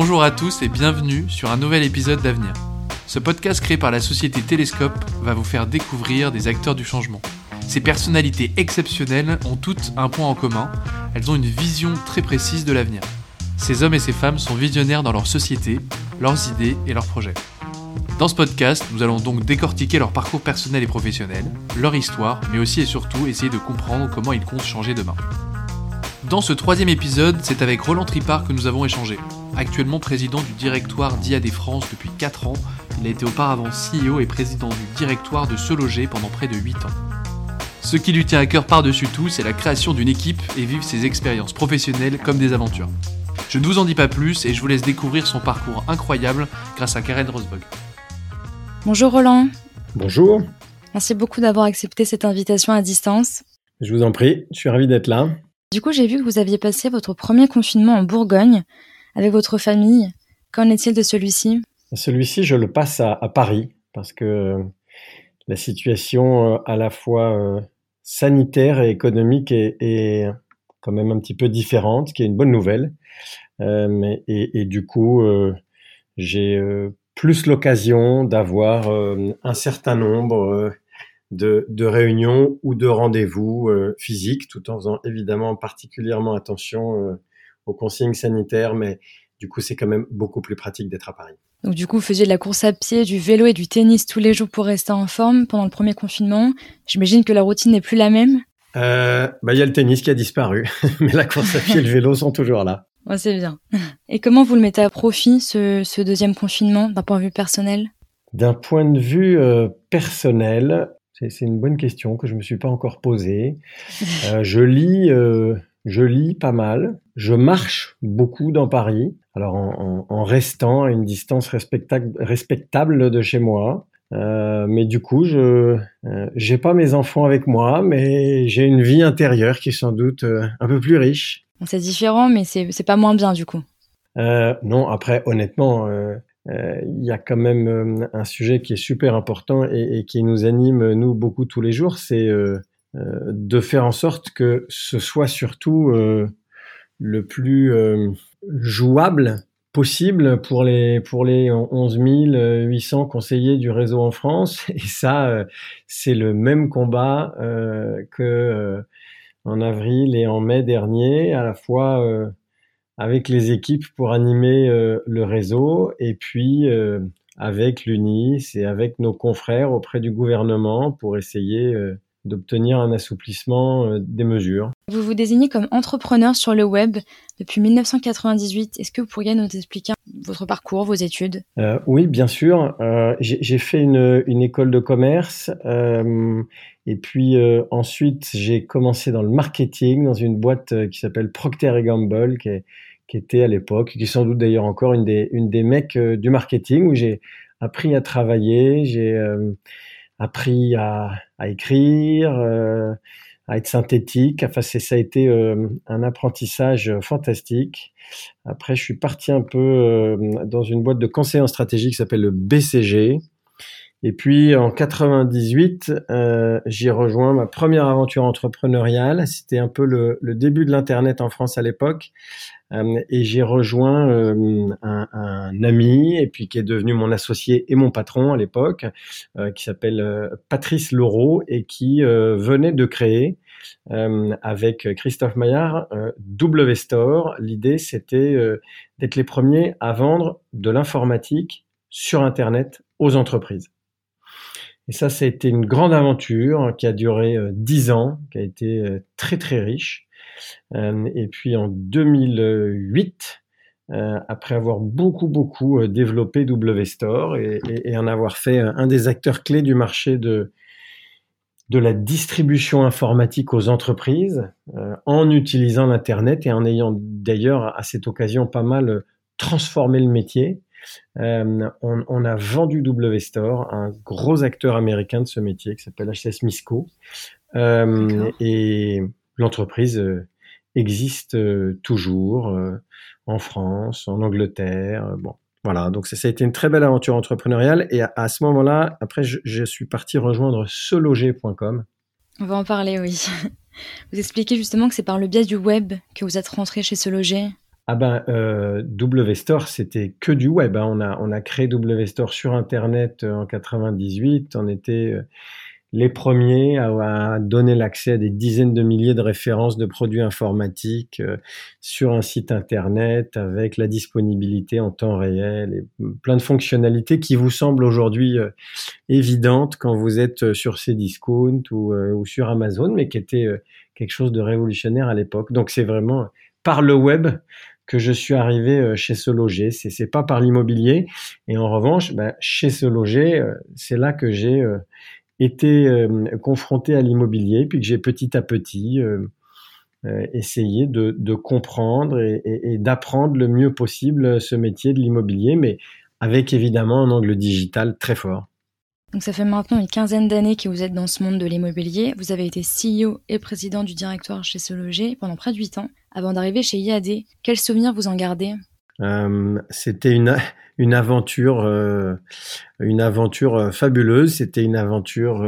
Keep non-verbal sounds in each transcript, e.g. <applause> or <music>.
Bonjour à tous et bienvenue sur un nouvel épisode d'Avenir. Ce podcast créé par la société Télescope va vous faire découvrir des acteurs du changement. Ces personnalités exceptionnelles ont toutes un point en commun, elles ont une vision très précise de l'avenir. Ces hommes et ces femmes sont visionnaires dans leur société, leurs idées et leurs projets. Dans ce podcast, nous allons donc décortiquer leur parcours personnel et professionnel, leur histoire, mais aussi et surtout essayer de comprendre comment ils comptent changer demain. Dans ce troisième épisode, c'est avec Roland Tripart que nous avons échangé. Actuellement président du directoire d'IAD France depuis 4 ans, il a été auparavant CEO et président du directoire de Se Loger pendant près de 8 ans. Ce qui lui tient à cœur par-dessus tout, c'est la création d'une équipe et vivre ses expériences professionnelles comme des aventures. Je ne vous en dis pas plus et je vous laisse découvrir son parcours incroyable grâce à Karen Rosberg. Bonjour Roland. Bonjour. Merci beaucoup d'avoir accepté cette invitation à distance. Je vous en prie, je suis ravi d'être là. Du coup, j'ai vu que vous aviez passé votre premier confinement en Bourgogne avec votre famille. Qu'en est-il de celui-ci? Celui-ci, je le passe à, Paris parce que la situation euh, à la fois euh, sanitaire et économique est, quand même un petit peu différente, ce qui est une bonne nouvelle. Euh, et, du coup, j'ai plus l'occasion d'avoir un certain nombre de, réunions ou de rendez-vous euh, physiques, tout en faisant évidemment particulièrement attention euh, aux consignes sanitaires, mais du coup, c'est quand même beaucoup plus pratique d'être à Paris. Donc du coup, vous faisiez de la course à pied, du vélo et du tennis tous les jours pour rester en forme pendant le premier confinement. J'imagine que la routine n'est plus la même. Euh, bah, il y a le tennis qui a disparu, <laughs> mais la course à pied et le vélo sont toujours là. c'est bien. Et comment vous le mettez à profit, ce, deuxième confinement, d'un point de vue personnel? D'un point de vue personnel, c'est une bonne question que je me suis pas encore posée. Euh, je lis, euh, je lis pas mal. Je marche beaucoup dans Paris. Alors en, restant à une distance respectable, respectable de chez moi. Euh, mais du coup, je j'ai pas mes enfants avec moi, mais j'ai une vie intérieure qui est sans doute un peu plus riche. C'est différent, mais c'est pas moins bien du coup. non, après, honnêtement, il y a quand même euh, un sujet qui est super important et, qui nous anime, nous, beaucoup tous les jours, c'est euh, de faire en sorte que ce soit surtout le plus jouable possible pour les pour les 11 800 conseillers du réseau en France. <laughs> Et ça c'est le même combat que en avril et en mai dernier à la fois avec les équipes pour animer euh, le réseau et puis euh, avec l'UNIS et avec nos confrères auprès du gouvernement pour essayer euh, d'obtenir un assouplissement des mesures. Vous vous désignez comme entrepreneur sur le web depuis 1998. Est-ce que vous pourriez nous expliquer votre parcours, vos études? Euh, Oui, bien sûr. Euh, J'ai fait une, une, école de commerce euh, et puis ensuite j'ai commencé dans le marketing dans une boîte qui s'appelle Procter Gamble qui est qui était à l'époque, qui est sans doute d'ailleurs encore une des, une des mecs euh, du marketing, où j'ai appris à travailler, j'ai euh, appris à, à écrire, euh, à être synthétique. Enfin, ça a été un apprentissage fantastique. Après, je suis parti un peu dans une boîte de conseil en stratégie qui s'appelle le BCG. Et puis en 98, euh, j'ai rejoint ma première aventure entrepreneuriale. C'était un peu le, le début de l'internet en France à l'époque, euh, et j'ai rejoint euh, un, ami et puis qui est devenu mon associé et mon patron à l'époque, euh, qui s'appelle Patrice Laureau et qui venait de créer avec Christophe Maillard W Store. L'idée c'était d'être les premiers à vendre de l'informatique sur Internet aux entreprises. Et ça, ça a été une grande aventure qui a duré dix ans, qui a été très très riche. Euh, et puis en 2008, euh, après avoir beaucoup beaucoup euh, développé WStore et, et, en avoir fait un des acteurs clés du marché de de la distribution informatique aux entreprises en utilisant l'internet et en ayant d'ailleurs à cette occasion pas mal transformé le métier. on, on, a vendu WStore, un gros acteur américain de ce métier qui s'appelle HSS Misco. et l'entreprise existe euh, toujours euh, en France, en Angleterre. Euh, bon, voilà. Donc ça, a été une très belle aventure entrepreneuriale. Et à, ce moment-là, après, je, suis parti rejoindre seloger.com. On va en parler, oui. <laughs> Vous expliquez justement que c'est par le biais du web que vous êtes rentré chez Seloger. ah ben, euh, WStore, c'était que du web. Hein. On, a, on a créé WStore sur Internet euh, en 98. On était euh, les premiers à, donner l'accès à des dizaines de milliers de références de produits informatiques euh, sur un site Internet avec la disponibilité en temps réel et plein de fonctionnalités qui vous semblent aujourd'hui évidentes quand vous êtes sur Cdiscount ou, ou sur Amazon, mais qui étaient quelque chose de révolutionnaire à l'époque. Donc c'est vraiment par le web que je suis arrivé euh, chez Se Loger. C'est, c'est pas par l'immobilier. Et en revanche, bah, chez Se Loger, euh, c'est là que j'ai euh, été confronté à l'immobilier, puis que j'ai petit à petit essayé de, comprendre et, d'apprendre le mieux possible ce métier de l'immobilier, mais avec évidemment un angle digital très fort. Donc ça fait maintenant une quinzaine d'années que vous êtes dans ce monde de l'immobilier. Vous avez été CEO et président du directoire chez Se Loger pendant près de 8 ans avant d'arriver chez IAD. Quels souvenirs vous en gardez? Euh, C'était une, <laughs> une aventure, euh, une aventure euh, fabuleuse. C'était une aventure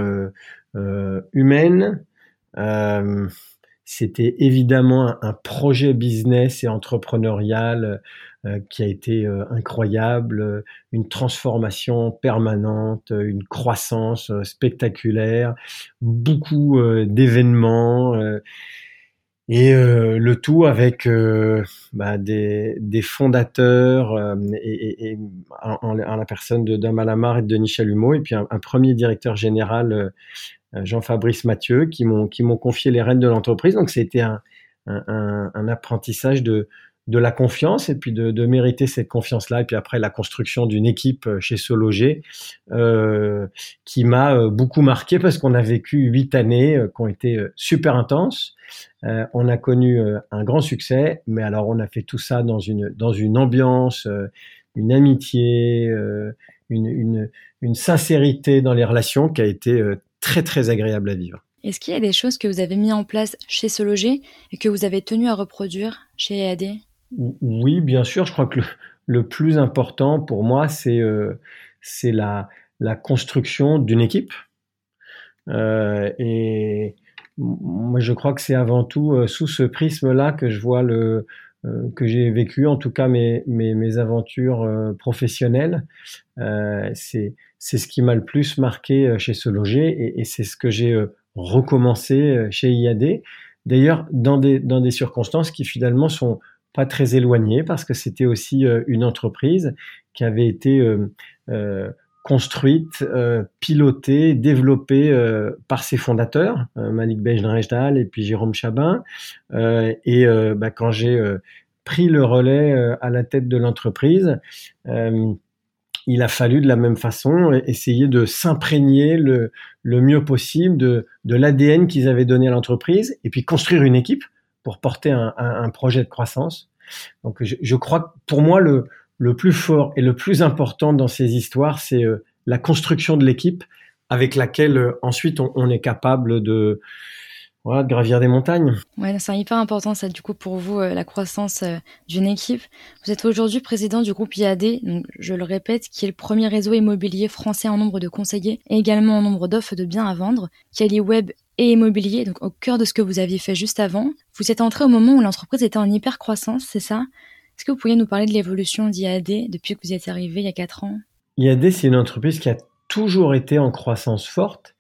humaine. C'était évidemment un, projet business et entrepreneurial qui a été incroyable, une transformation permanente, une croissance spectaculaire, beaucoup d'événements. Et euh, le tout avec euh, bah, des, des, fondateurs euh, et, et, en, la personne de Dama Lamar et de Denis Chalumeau, et puis un, premier directeur général, Jean-Fabrice Mathieu, qui m'ont qui m'ont confié les rênes de l'entreprise. Donc c'était un, un, un, apprentissage de de la confiance et puis de, mériter cette confiance-là et puis après la construction d'une équipe chez Sologer euh, qui m'a beaucoup marqué parce qu'on a vécu huit années qui ont été super intenses euh, on a connu euh, un grand succès, mais alors on a fait tout ça dans une, dans une ambiance, euh, une amitié, une, une, sincérité dans les relations qui a été très très agréable à vivre. Est-ce qu'il y a des choses que vous avez mis en place chez ce loger et que vous avez tenu à reproduire chez EAD Oui, bien sûr. Je crois que le, plus important pour moi, c'est c'est la, la construction d'une équipe. et moi, je crois que c'est avant tout euh, sous ce prisme-là que je vois le euh, que j'ai vécu, en tout cas mes mes, mes aventures euh, professionnelles. c'est c'est ce qui m'a le plus marqué chez ce et, et c'est ce que j'ai recommencé chez IAD. D'ailleurs, dans des dans des circonstances qui finalement sont pas très éloignées parce que c'était aussi une entreprise qui avait été euh, construite, euh, pilotée, développée euh, par ses fondateurs, euh, Malik Bejnarejdal et puis Jérôme Chabin. Euh, et bah, quand j'ai pris le relais à la tête de l'entreprise, il a fallu de la même façon essayer de s'imprégner le, le mieux possible de, de l'ADN qu'ils avaient donné à l'entreprise et puis construire une équipe pour porter un, projet de croissance. Donc je, crois que pour moi le, le plus fort et le plus important dans ces histoires, c'est euh, la construction de l'équipe avec laquelle euh, ensuite on, est capable de gravir des montagnes. Ouais, c'est hyper important ça du coup pour vous euh, la croissance d'une équipe. Vous êtes aujourd'hui président du groupe IAD, donc je le répète, qui est le premier réseau immobilier français en nombre de conseillers et également en nombre d'offres de biens à vendre, qui allie web et immobilier, donc au cœur de ce que vous aviez fait juste avant. Vous êtes entré au moment où l'entreprise était en hyper croissance, c'est ça? Est-ce que vous pourriez nous parler de l'évolution d'IAD depuis que vous êtes arrivé il y a 4 ans? IAD, c'est une entreprise qui a toujours été en croissance forte.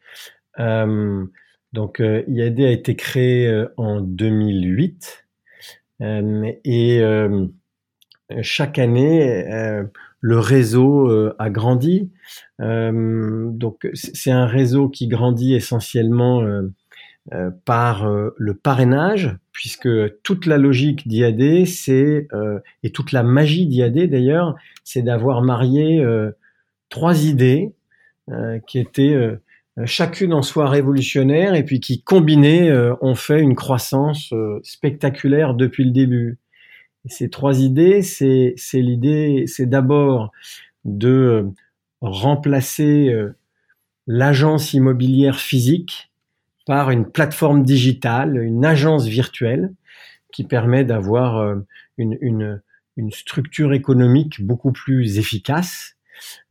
Euh, donc, euh, IAD a été créé euh, en 2008 et chaque année, le réseau a grandi. donc, c'est un réseau qui grandit essentiellement euh, par euh, le parrainage, puisque toute la logique d'IAD, c'est euh, et toute la magie d'IAD d'ailleurs, c'est d'avoir marié trois idées qui étaient chacune en soi révolutionnaire et puis qui combinées ont fait une croissance spectaculaire depuis le début. Ces trois idées, c'est l'idée, c'est d'abord de remplacer l'agence immobilière physique par une plateforme digitale, une agence virtuelle qui permet d'avoir euh, une, structure économique beaucoup plus efficace.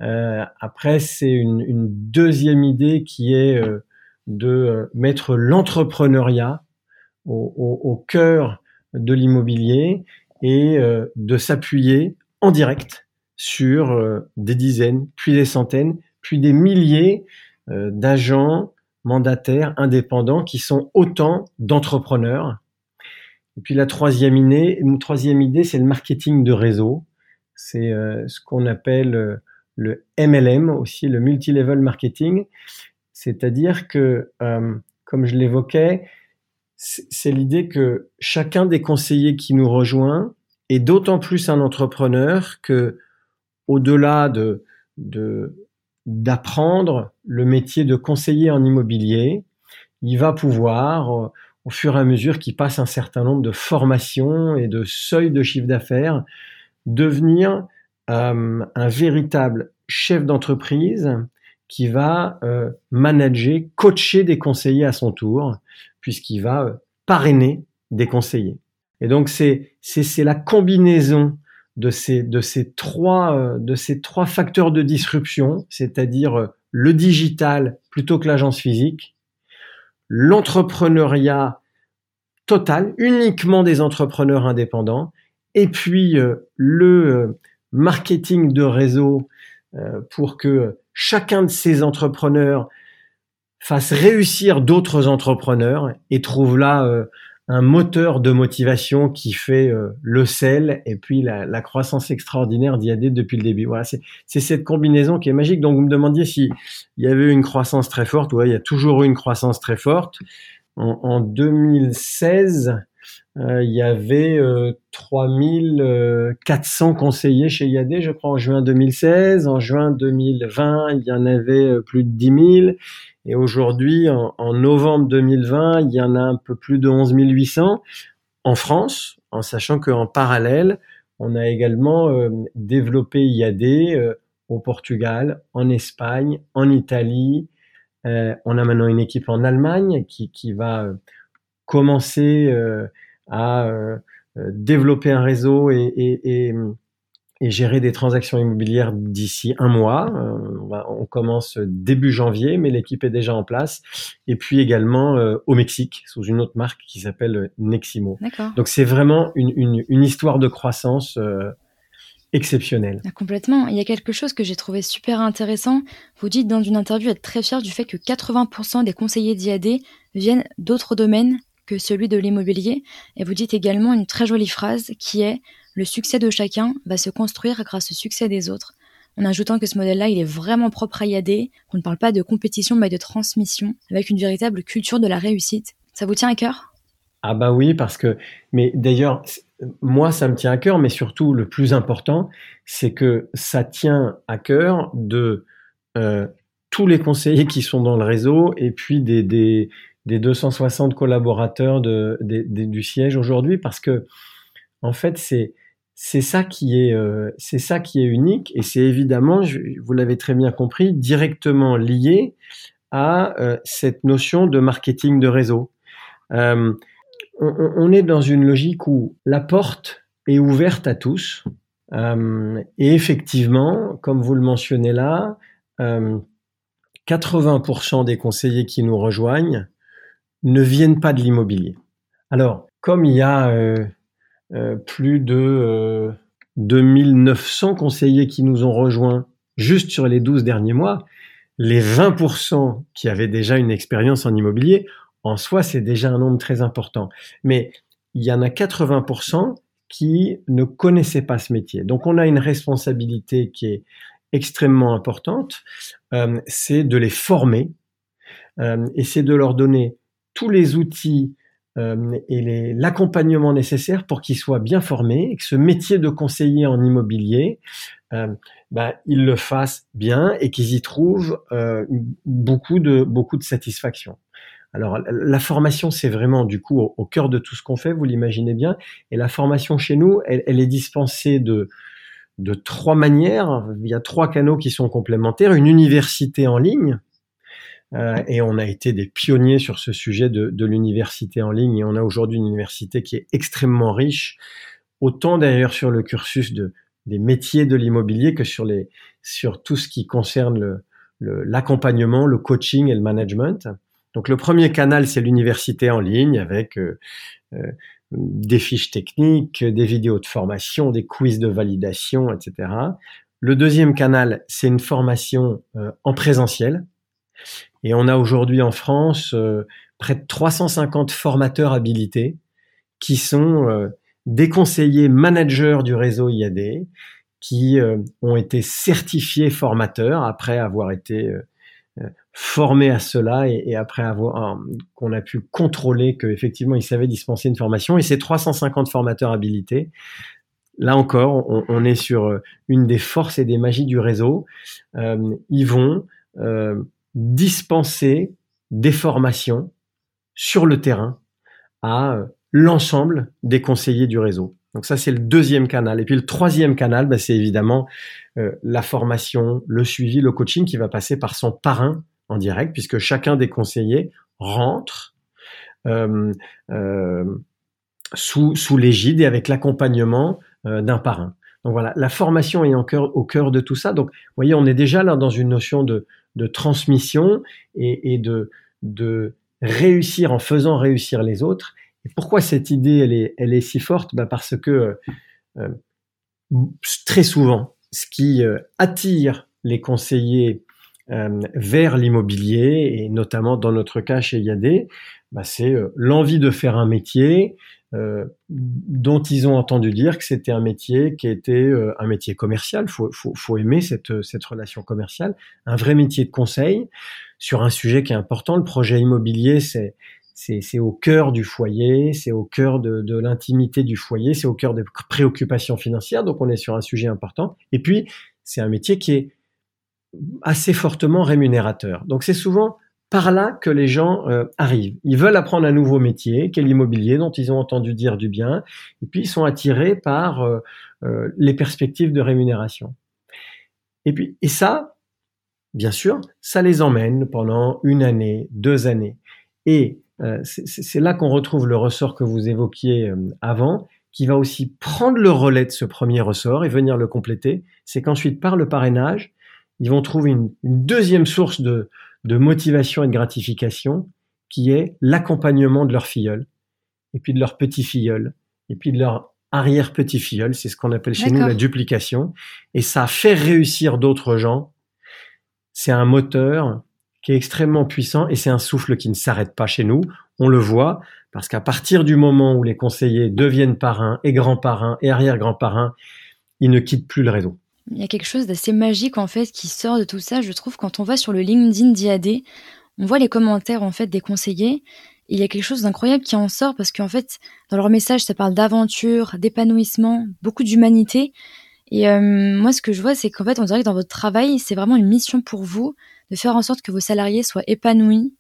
Euh, après, c'est une, deuxième idée qui est euh, de mettre l'entrepreneuriat au, cœur de l'immobilier et de s'appuyer en direct sur des dizaines, puis des centaines, puis des milliers d'agents mandataires indépendants qui sont autant d'entrepreneurs. Et puis la troisième idée, troisième idée, c'est le marketing de réseau. C'est ce qu'on appelle le MLM aussi, le multi-level marketing. C'est-à-dire que, euh, comme je l'évoquais, c'est l'idée que chacun des conseillers qui nous rejoint est d'autant plus un entrepreneur que, au-delà de d'apprendre le métier de conseiller en immobilier, il va pouvoir, euh, au fur et à mesure qu'il passe un certain nombre de formations et de seuils de chiffre d'affaires, devenir euh, un véritable chef d'entreprise qui va euh, manager, coacher des conseillers à son tour, puisqu'il va euh, parrainer des conseillers. Et donc c'est c'est la combinaison de ces de ces trois de ces trois facteurs de disruption, c'est-à-dire le digital plutôt que l'agence physique, l'entrepreneuriat total, uniquement des entrepreneurs indépendants, et puis le marketing de réseau euh, pour que chacun de ces entrepreneurs fasse réussir d'autres entrepreneurs et trouve là euh, un moteur de motivation qui fait euh, le sel et puis la, la croissance extraordinaire d'IAD depuis le début. Voilà, c'est cette combinaison qui est magique. Donc vous me demandiez s'il y avait une croissance très forte. Ouais, il y a toujours eu une croissance très forte. En, en 2016, euh, il y avait euh, 3400 conseillers chez IAD, je crois, en juin 2016. En juin 2020, il y en avait euh, plus de 10 000. Et aujourd'hui, en, novembre 2020, il y en a un peu plus de 11 800 en France, en sachant qu'en parallèle, on a également euh, développé IAD euh, au Portugal, en Espagne, en Italie. on a maintenant une équipe en Allemagne qui va commencer à euh, euh, développer un réseau et, et, et, et, gérer des transactions immobilières d'ici un mois. Euh, on, commence début janvier, mais l'équipe est déjà en place. Et puis également au Mexique, sous une autre marque qui s'appelle Neximo. Donc c'est vraiment une, une, une, histoire de croissance exceptionnelle. Ah, complètement. Il y a quelque chose que j'ai trouvé super intéressant. Vous dites dans une interview être très fier du fait que 80% des conseillers d'IAD viennent d'autres domaines que celui de l'immobilier. Et vous dites également une très jolie phrase qui est Le succès de chacun va se construire grâce au succès des autres. En ajoutant que ce modèle-là, il est vraiment propre à IAD, qu'on ne parle pas de compétition mais de transmission, avec une véritable culture de la réussite. Ça vous tient à cœur? Ah bah oui, parce que, mais d'ailleurs, moi, ça me tient à cœur, mais surtout, le plus important, c'est que ça tient à cœur de euh, tous les conseillers qui sont dans le réseau et puis des, des, des 260 collaborateurs du siège aujourd'hui parce que en fait c'est c'est ça qui est euh, c'est ça qui est unique et c'est évidemment vous l'avez très bien compris directement lié à euh, cette notion de marketing de réseau. Euh, on, est dans une logique où la porte est ouverte à tous et effectivement, comme vous le mentionnez là, 80% des conseillers qui nous rejoignent ne viennent pas de l'immobilier. Alors, comme il y a euh, euh, plus de euh, 2900 conseillers qui nous ont rejoints juste sur les 12 derniers mois, les 20% qui avaient déjà une expérience en immobilier, en soi, c'est déjà un nombre très important. Mais il y en a 80% qui ne connaissaient pas ce métier. Donc, on a une responsabilité qui est extrêmement importante, euh, c'est de les former et c'est de leur donner tous les outils euh, et l'accompagnement nécessaire pour qu'ils soient bien formés et que ce métier de conseiller en immobilier, euh, bah, ils le fassent bien et qu'ils y trouvent euh, beaucoup de beaucoup de satisfaction. Alors la formation, c'est vraiment du coup au, cœur de tout ce qu'on fait, vous l'imaginez bien. Et la formation chez nous, elle, elle est dispensée de de trois manières. Il y a trois canaux qui sont complémentaires. Une université en ligne, et on a été des pionniers sur ce sujet de, de l'université en ligne. Et on a aujourd'hui une université qui est extrêmement riche, autant d'ailleurs sur le cursus de, des métiers de l'immobilier que sur, les, sur tout ce qui concerne le, l'accompagnement, le, coaching et le management. Donc le premier canal, c'est l'université en ligne avec euh, euh des fiches techniques, des vidéos de formation, des quiz de validation, etc. Le deuxième canal, c'est une formation euh, en présentiel. Et on a aujourd'hui en France euh, près de 350 formateurs habilités qui sont euh, des conseillers managers du réseau IAD, qui ont été certifiés formateurs après avoir été formés à cela et, après avoir qu'on a pu contrôler qu'effectivement ils savaient dispenser une formation. Et ces 350 formateurs habilités là encore, on, est sur euh, une des forces et des magies du réseau. Euh, ils vont euh, dispenser des formations sur le terrain à l'ensemble des conseillers du réseau. Donc ça, c'est le deuxième canal. Et puis le troisième canal, bah, c'est évidemment la formation, le suivi, le coaching qui va passer par son parrain en direct, puisque chacun des conseillers rentre sous, sous l'égide et avec l'accompagnement euh, d'un parrain. Donc voilà, la formation est au cœur de tout ça. Donc, vous voyez, on est déjà là dans une notion de, transmission et, de, de réussir en faisant réussir les autres. Et pourquoi cette idée, elle est, elle si forte? Bah Parce que euh, très souvent, ce qui euh, attire les conseillers vers l'immobilier, et notamment dans notre cas chez IAD, bah c'est l'envie de faire un métier, euh, dont ils ont entendu dire que c'était un métier qui était euh, un métier commercial. Faut, faut, faut aimer cette, cette relation commerciale, un vrai métier de conseil sur un sujet qui est important. Le projet immobilier, c'est c'est au cœur du foyer, c'est au cœur de, de l'intimité du foyer, c'est au cœur des préoccupations financières. Donc on est sur un sujet important. Et puis c'est un métier qui est assez fortement rémunérateur. Donc c'est souvent par là que les gens euh, arrivent. Ils veulent apprendre un nouveau métier, qu'est l'immobilier, dont ils ont entendu dire du bien, et puis ils sont attirés par euh, euh, les perspectives de rémunération. Et puis, et ça, bien sûr, ça les emmène pendant une année, deux années. Et c'est là qu'on retrouve le ressort que vous évoquiez avant, qui va aussi prendre le relais de ce premier ressort et venir le compléter. C'est qu'ensuite, par le parrainage, ils vont trouver une deuxième source de, de motivation et de gratification qui est l'accompagnement de leur filleul, et puis de leur petit filleul, et puis de leur arrière-petit filleul, c'est ce qu'on appelle chez nous la duplication, et ça fait réussir d'autres gens. C'est un moteur qui est extrêmement puissant et c'est un souffle qui ne s'arrête pas chez nous. On le voit parce qu'à partir du moment où les conseillers deviennent parrains et grands-parrains et arrière-grands-parrains, ils ne quittent plus le réseau. Il y a quelque chose d'assez magique en fait qui sort de tout ça, je trouve, quand on va sur le LinkedIn d'IAD, on voit les commentaires en fait des conseillers. il y a quelque chose d'incroyable qui en sort parce qu'en fait, dans leur message, ça parle d'aventure, d'épanouissement, beaucoup d'humanité. Et euh, moi, ce que je vois, c'est qu'en fait, on dirait que dans votre travail, c'est vraiment une mission pour vous de faire en sorte que vos salariés soient épanouis.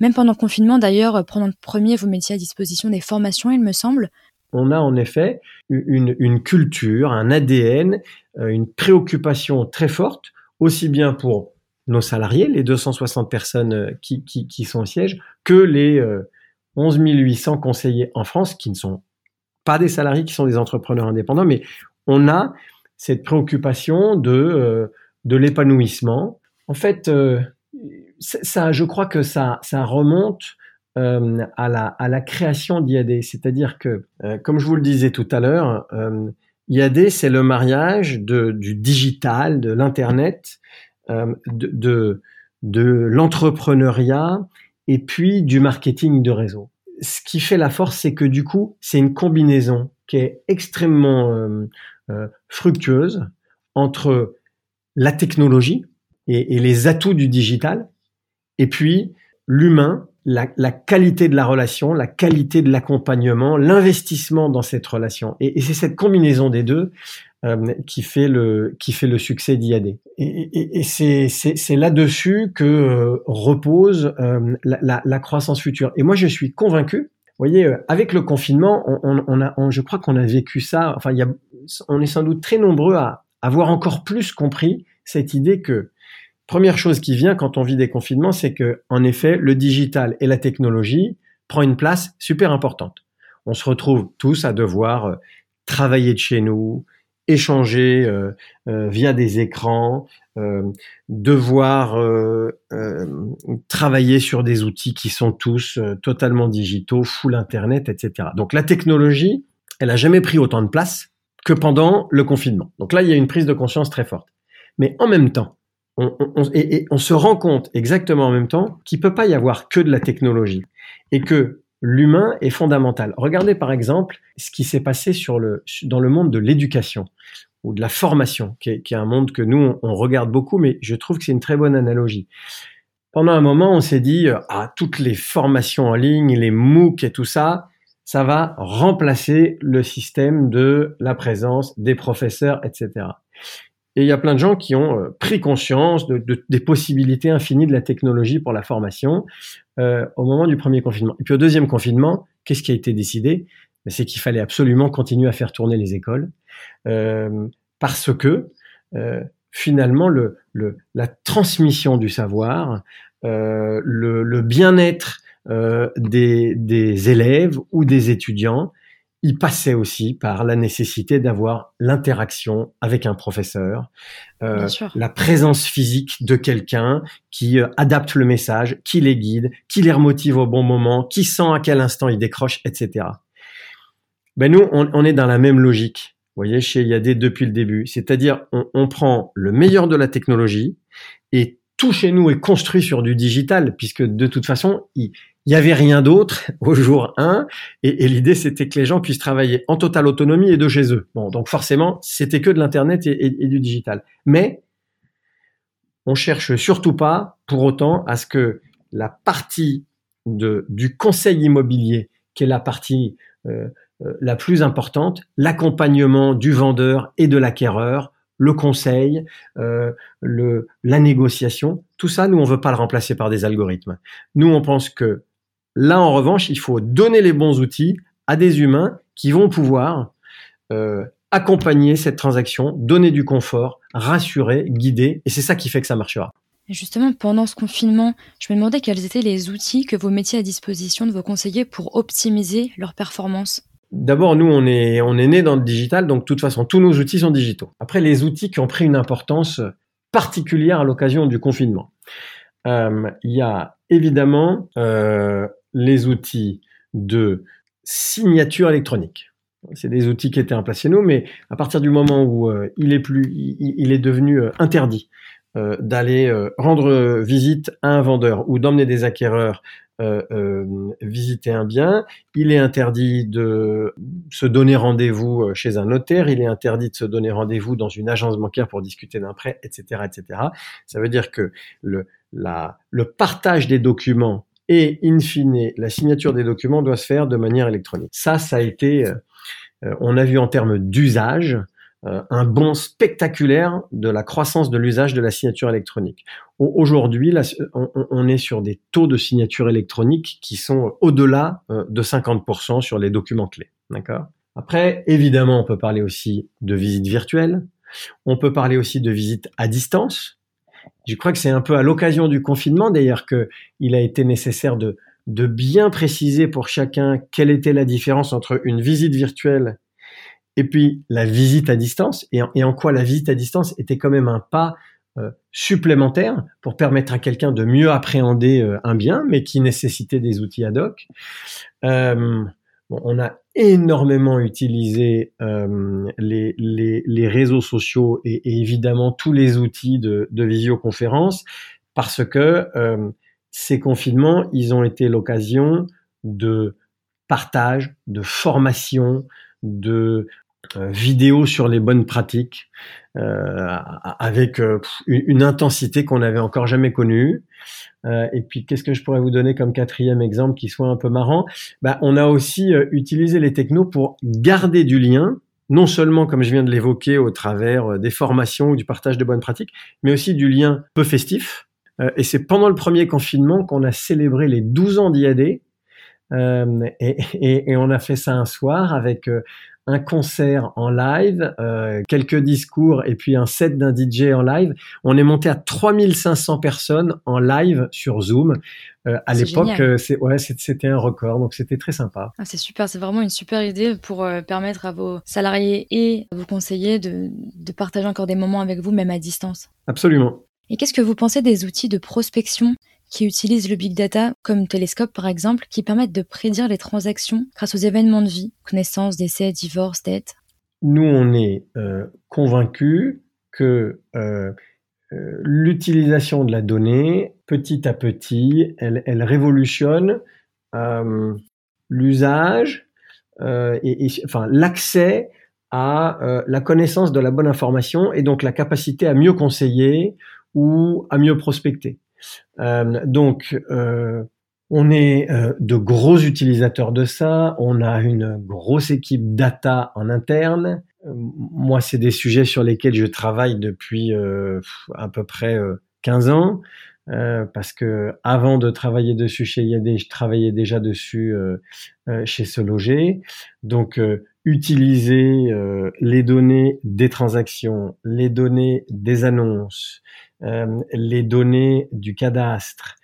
Même pendant le confinement, d'ailleurs, pendant le premier, vous mettiez à disposition des formations, il me semble, on a en effet une, culture, un ADN, euh, une préoccupation très forte, aussi bien pour nos salariés, les 260 personnes euh, qui, sont au siège, que les 11 euh, 800 conseillers en France qui ne sont pas des salariés, qui sont des entrepreneurs indépendants, mais on a cette préoccupation de, l'épanouissement. En fait, ça, je crois que ça remonte euh, à, la, à la création d'IAD. C'est-à-dire que, euh, comme je vous le disais tout à l'heure, euh, IAD, c'est le mariage de, du digital, de l'Internet, de, de, de l'entrepreneuriat et puis du marketing de réseau. Ce qui fait la force, c'est que du coup, c'est une combinaison qui est extrêmement fructueuse entre la technologie et, les atouts du digital, et puis l'humain la, qualité de la relation, la qualité de l'accompagnement, l'investissement dans cette relation. Et, c'est cette combinaison des deux euh, qui fait le qui fait le succès d'IAD. Et, et, c'est là-dessus que euh, repose euh, la, croissance future. Et moi, je suis convaincu. Vous voyez, avec le confinement, on, a, je crois qu'on a vécu ça. Enfin, il y a, on est sans doute très nombreux à avoir encore plus compris cette idée que Première chose qui vient quand on vit des confinements, c'est que, en effet, le digital et la technologie prend une place super importante. On se retrouve tous à devoir euh, travailler de chez nous, échanger euh, euh, via des écrans, devoir travailler sur des outils qui sont tous totalement digitaux, full Internet, etc. Donc la technologie, elle a jamais pris autant de place que pendant le confinement. Donc là, il y a une prise de conscience très forte. Mais en même temps, on, et, on se rend compte exactement en même temps qu'il peut pas y avoir que de la technologie et que l'humain est fondamental. Regardez par exemple ce qui s'est passé dans le monde de l'éducation ou de la formation, qui est, qui est, un monde que nous, on regarde beaucoup, mais je trouve que c'est une très bonne analogie. Pendant un moment, on s'est dit, ah, toutes les formations en ligne, les MOOC et tout ça, ça va remplacer le système de la présence des professeurs, etc. Et il y a plein de gens qui ont euh, pris conscience de, des possibilités infinies de la technologie pour la formation euh, au moment du premier confinement. Et puis au deuxième confinement, qu'est-ce qui a été décidé? Ben, C'est qu'il fallait absolument continuer à faire tourner les écoles euh, parce que euh, finalement le, le, la transmission du savoir, euh, le, le bien-être des, des élèves ou des étudiants il passait aussi par la nécessité d'avoir l'interaction avec un professeur, euh, la présence physique de quelqu'un qui euh, adapte le message, qui les guide, qui les remotive au bon moment, qui sent à quel instant ils décrochent, etc. Ben nous, on, est dans la même logique. Vous voyez, chez IAD depuis le début. C'est-à-dire, on, on prend le meilleur de la technologie et tout chez nous est construit sur du digital, puisque de toute façon, il, il y avait rien d'autre au jour 1 et, l'idée c'était que les gens puissent travailler en totale autonomie et de chez eux. Bon, donc forcément, c'était que de l'internet et, du digital. Mais on cherche surtout pas pour autant à ce que la partie de, du conseil immobilier, qui est la partie euh, euh, la plus importante, l'accompagnement du vendeur et de l'acquéreur, le conseil, euh, le, la négociation, tout ça, nous, on veut pas le remplacer par des algorithmes. Nous, on pense que Là, en revanche, il faut donner les bons outils à des humains qui vont pouvoir euh, accompagner cette transaction, donner du confort, rassurer, guider, et c'est ça qui fait que ça marchera. justement, pendant ce confinement, je me demandais quels étaient les outils que vous mettiez à disposition de vos conseillers pour optimiser leur performance. D'abord, nous, on est, on est né dans le digital, donc de toute façon, tous nos outils sont digitaux. Après, les outils qui ont pris une importance particulière à l'occasion du confinement. Euh, il y a évidemment euh, les outils de signature électronique. C'est des outils qui étaient en place chez nous, mais à partir du moment où euh, il est plus, il, est devenu euh, interdit euh, d'aller rendre visite à un vendeur ou d'emmener des acquéreurs visiter un bien, il est interdit de se donner rendez-vous chez un notaire, il est interdit de se donner rendez-vous dans une agence bancaire pour discuter d'un prêt, etc., etc. Ça veut dire que le partage des documents et in fine, la signature des documents doit se faire de manière électronique. Ça, ça a été, euh, euh, on a vu en termes d'usage, euh, un bond spectaculaire de la croissance de l'usage de la signature électronique. Aujourd'hui, on, est sur des taux de signature électronique qui sont au-delà de 50% sur les documents clés. D'accord? Après, évidemment, on peut parler aussi de visite virtuelle. On peut parler aussi de visite à distance. Je crois que c'est un peu à l'occasion du confinement d'ailleurs qu'il a été nécessaire de, bien préciser pour chacun quelle était la différence entre une visite virtuelle et puis la visite à distance et en, et en quoi la visite à distance était quand même un pas euh, supplémentaire pour permettre à quelqu'un de mieux appréhender euh, un bien, mais qui nécessitait des outils ad hoc. Euh, on a énormément utilisé euh, les, les, réseaux sociaux et, évidemment tous les outils de, de visioconférence parce que euh, ces confinements, ils ont été l'occasion de partage, de formation, de euh, vidéos sur les bonnes pratiques, avec une intensité qu'on n'avait encore jamais connue. Euh, et puis, qu'est-ce que je pourrais vous donner comme quatrième exemple qui soit un peu marrant? Bah, On a aussi euh, utilisé les technos pour garder du lien, non seulement, comme je viens de l'évoquer, au travers euh, des formations ou du partage de bonnes pratiques, mais aussi du lien peu festif. et c'est pendant le premier confinement qu'on a célébré les 12 ans d'IAD. Et, et, et, on a fait ça un soir avec un concert en live, euh, quelques discours et puis un set d'un DJ en live. On est monté à 3500 personnes en live sur Zoom. Euh, à l'époque, euh, c'est ouais, c'était un record, donc c'était très sympa. Ah, c'est super, c'est vraiment une super idée pour permettre à vos salariés et à vos conseillers de, de partager encore des moments avec vous, même à distance. Absolument. Et qu'est-ce que vous pensez des outils de prospection qui utilisent le big data, comme Télescope par exemple, qui permettent de prédire les transactions grâce aux événements de vie, connaissances, décès, divorce, dette Nous, on est euh, convaincus que euh, euh, l'utilisation de la donnée, petit à petit, elle, révolutionne l'usage et, et, enfin l'accès à la connaissance de la bonne information et donc la capacité à mieux conseiller ou à mieux prospecter. Euh, donc, euh, on est euh, de gros utilisateurs de ça. On a une grosse équipe data en interne. moi, c'est des sujets sur lesquels je travaille depuis à peu près 15 ans. parce que avant de travailler dessus chez IAD, je travaillais déjà dessus chez Se Loger. Donc, utiliser les données des transactions, les données des annonces, les données du cadastre,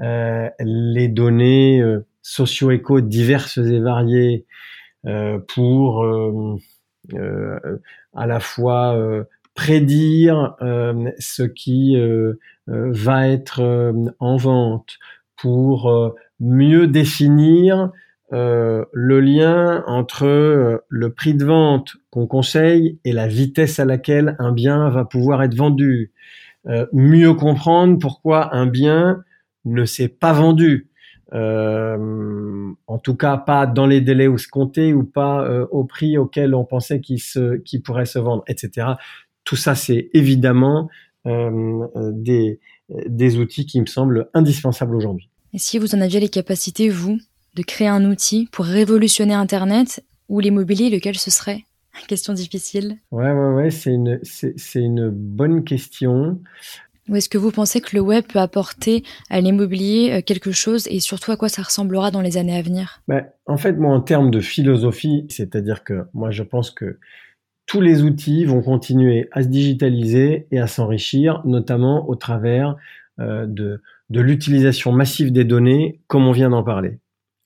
euh, les données euh, socio-éco diverses et variées pour à la fois prédire ce qui va être en vente, pour mieux définir le lien entre le prix de vente qu'on conseille et la vitesse à laquelle un bien va pouvoir être vendu, euh, mieux comprendre pourquoi un bien ne s'est pas vendu. Euh, en tout cas, pas dans les délais comptait ou pas euh, au prix auquel on pensait qu'il pourrait se vendre, etc. Tout ça, c'est évidemment des, des outils qui me semblent indispensables aujourd'hui. Et si vous en aviez les capacités, vous, de créer un outil pour révolutionner Internet ou l'immobilier, lequel ce serait? <laughs> Question difficile. Ouais, ouais, ouais, c'est une, c'est, une bonne question. Ou est-ce que vous pensez que le web peut apporter à l'immobilier euh, quelque chose et surtout à quoi ça ressemblera dans les années à venir? Ben, En fait, moi, en termes de philosophie, c'est-à-dire que moi, je pense que tous les outils vont continuer à se digitaliser et à s'enrichir, notamment au travers euh, de, de l'utilisation massive des données, comme on vient d'en parler.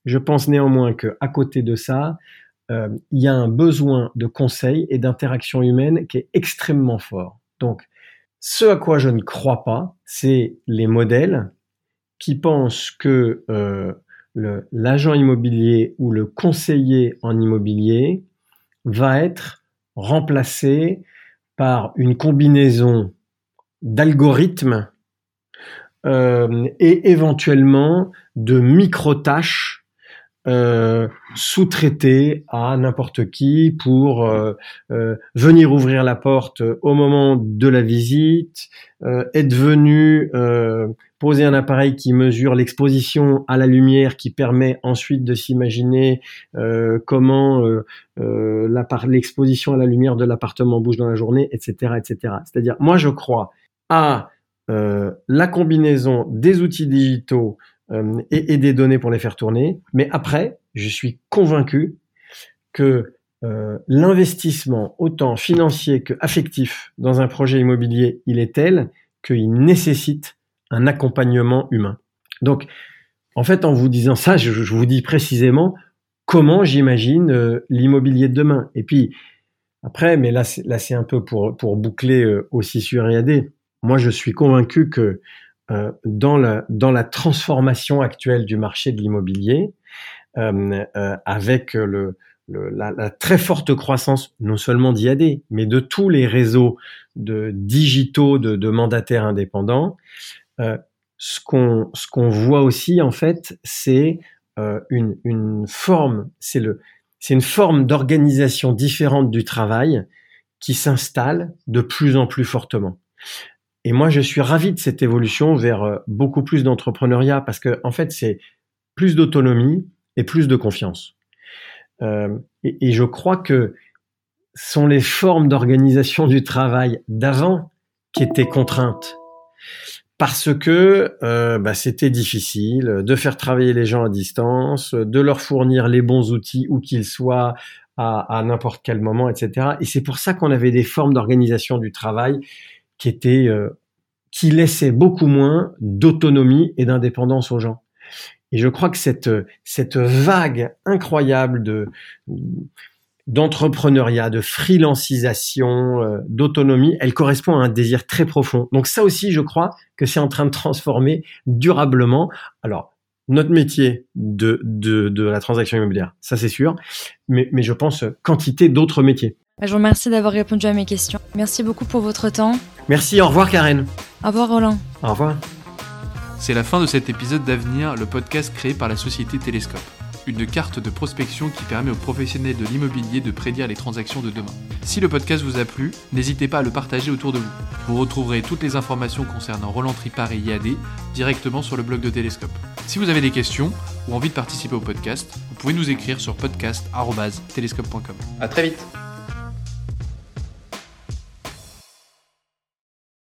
Je pense néanmoins que à côté de ça, euh, il y a un besoin de conseil et d'interaction humaine qui est extrêmement fort. Donc, ce à quoi je ne crois pas, c'est les modèles qui pensent que euh, l'agent immobilier ou le conseiller en immobilier va être remplacé par une combinaison d'algorithmes euh, et éventuellement de micro-tâches euh, sous-traiter à n'importe qui pour euh, euh, venir ouvrir la porte au moment de la visite, être venu poser un appareil qui mesure l'exposition à la lumière, qui permet ensuite de s'imaginer comment l'exposition à la lumière de l'appartement bouge dans la journée, etc., etc. C'est-à-dire, moi, je crois à la combinaison des outils digitaux euh, et, des données pour les faire tourner. Mais après, je suis convaincu que euh, l'investissement, autant financier que affectif, dans un projet immobilier, il est tel qu'il nécessite un accompagnement humain. Donc, en fait, en vous disant ça, je, vous dis précisément comment j'imagine euh, l'immobilier de demain. Et puis, après, mais là, c'est un peu pour, pour boucler aussi sur IAD. Moi, je suis convaincu que dans, la, dans la transformation actuelle du marché de l'immobilier, euh, euh, avec le, la, la, très forte croissance non seulement d'IAD, mais de tous les réseaux de digitaux de, de mandataires indépendants, euh, ce qu'on ce voit aussi en fait, c'est euh, une, une forme, c'est le c'est une forme d'organisation différente du travail qui s'installe de plus en plus fortement. Et moi, je suis ravi de cette évolution vers euh, beaucoup plus d'entrepreneuriat parce que, en fait, c'est plus d'autonomie et plus de confiance. Euh, et, je crois que sont les formes d'organisation du travail d'avant qui étaient contraintes parce que euh, bah, c'était difficile de faire travailler les gens à distance, de leur fournir les bons outils où qu'ils soient à, n'importe quel moment, etc. Et c'est pour ça qu'on avait des formes d'organisation du travail qui étaient euh, qui laissaient beaucoup moins d'autonomie et d'indépendance aux gens. Et je crois que cette cette vague incroyable de d'entrepreneuriat, de freelancisation, euh, d'autonomie, elle correspond à un désir très profond. Donc ça aussi, je crois que c'est en train de transformer durablement. Alors, notre métier de, de, de la transaction immobilière, ça c'est sûr, mais, mais je pense quantité d'autres métiers. Je vous remercie d'avoir répondu à mes questions. Merci beaucoup pour votre temps. Merci, au revoir Karen. Au revoir Roland. Au revoir. C'est la fin de cet épisode d'Avenir, le podcast créé par la société Télescope une carte de prospection qui permet aux professionnels de l'immobilier de prédire les transactions de demain. Si le podcast vous a plu, n'hésitez pas à le partager autour de vous. Vous retrouverez toutes les informations concernant Roland Tripart et IAD directement sur le blog de Télescope. Si vous avez des questions ou envie de participer au podcast, vous pouvez nous écrire sur podcast.telescope.com. A très vite